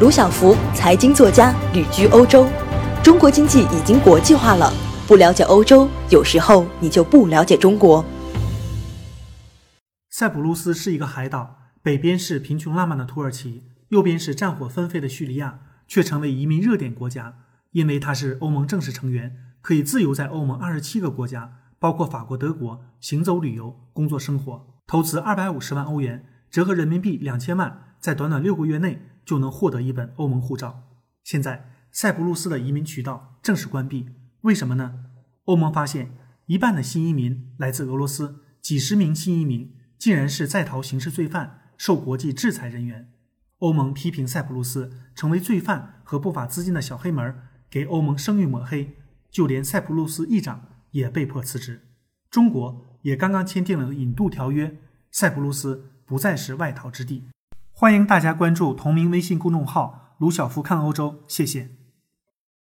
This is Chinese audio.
卢晓福，财经作家，旅居欧洲。中国经济已经国际化了，不了解欧洲，有时候你就不了解中国。塞浦路斯是一个海岛，北边是贫穷浪漫的土耳其，右边是战火纷飞的叙利亚，却成为移民热点国家，因为它是欧盟正式成员，可以自由在欧盟二十七个国家，包括法国、德国行走、旅游、工作、生活。投资二百五十万欧元，折合人民币两千万，在短短六个月内就能获得一本欧盟护照。现在，塞浦路斯的移民渠道正式关闭，为什么呢？欧盟发现，一半的新移民来自俄罗斯，几十名新移民。竟然是在逃刑事罪犯、受国际制裁人员。欧盟批评塞浦路斯成为罪犯和不法资金的小黑门，给欧盟声誉抹黑。就连塞浦路斯议长也被迫辞职。中国也刚刚签订了引渡条约，塞浦路斯不再是外逃之地。欢迎大家关注同名微信公众号“卢晓福看欧洲”，谢谢。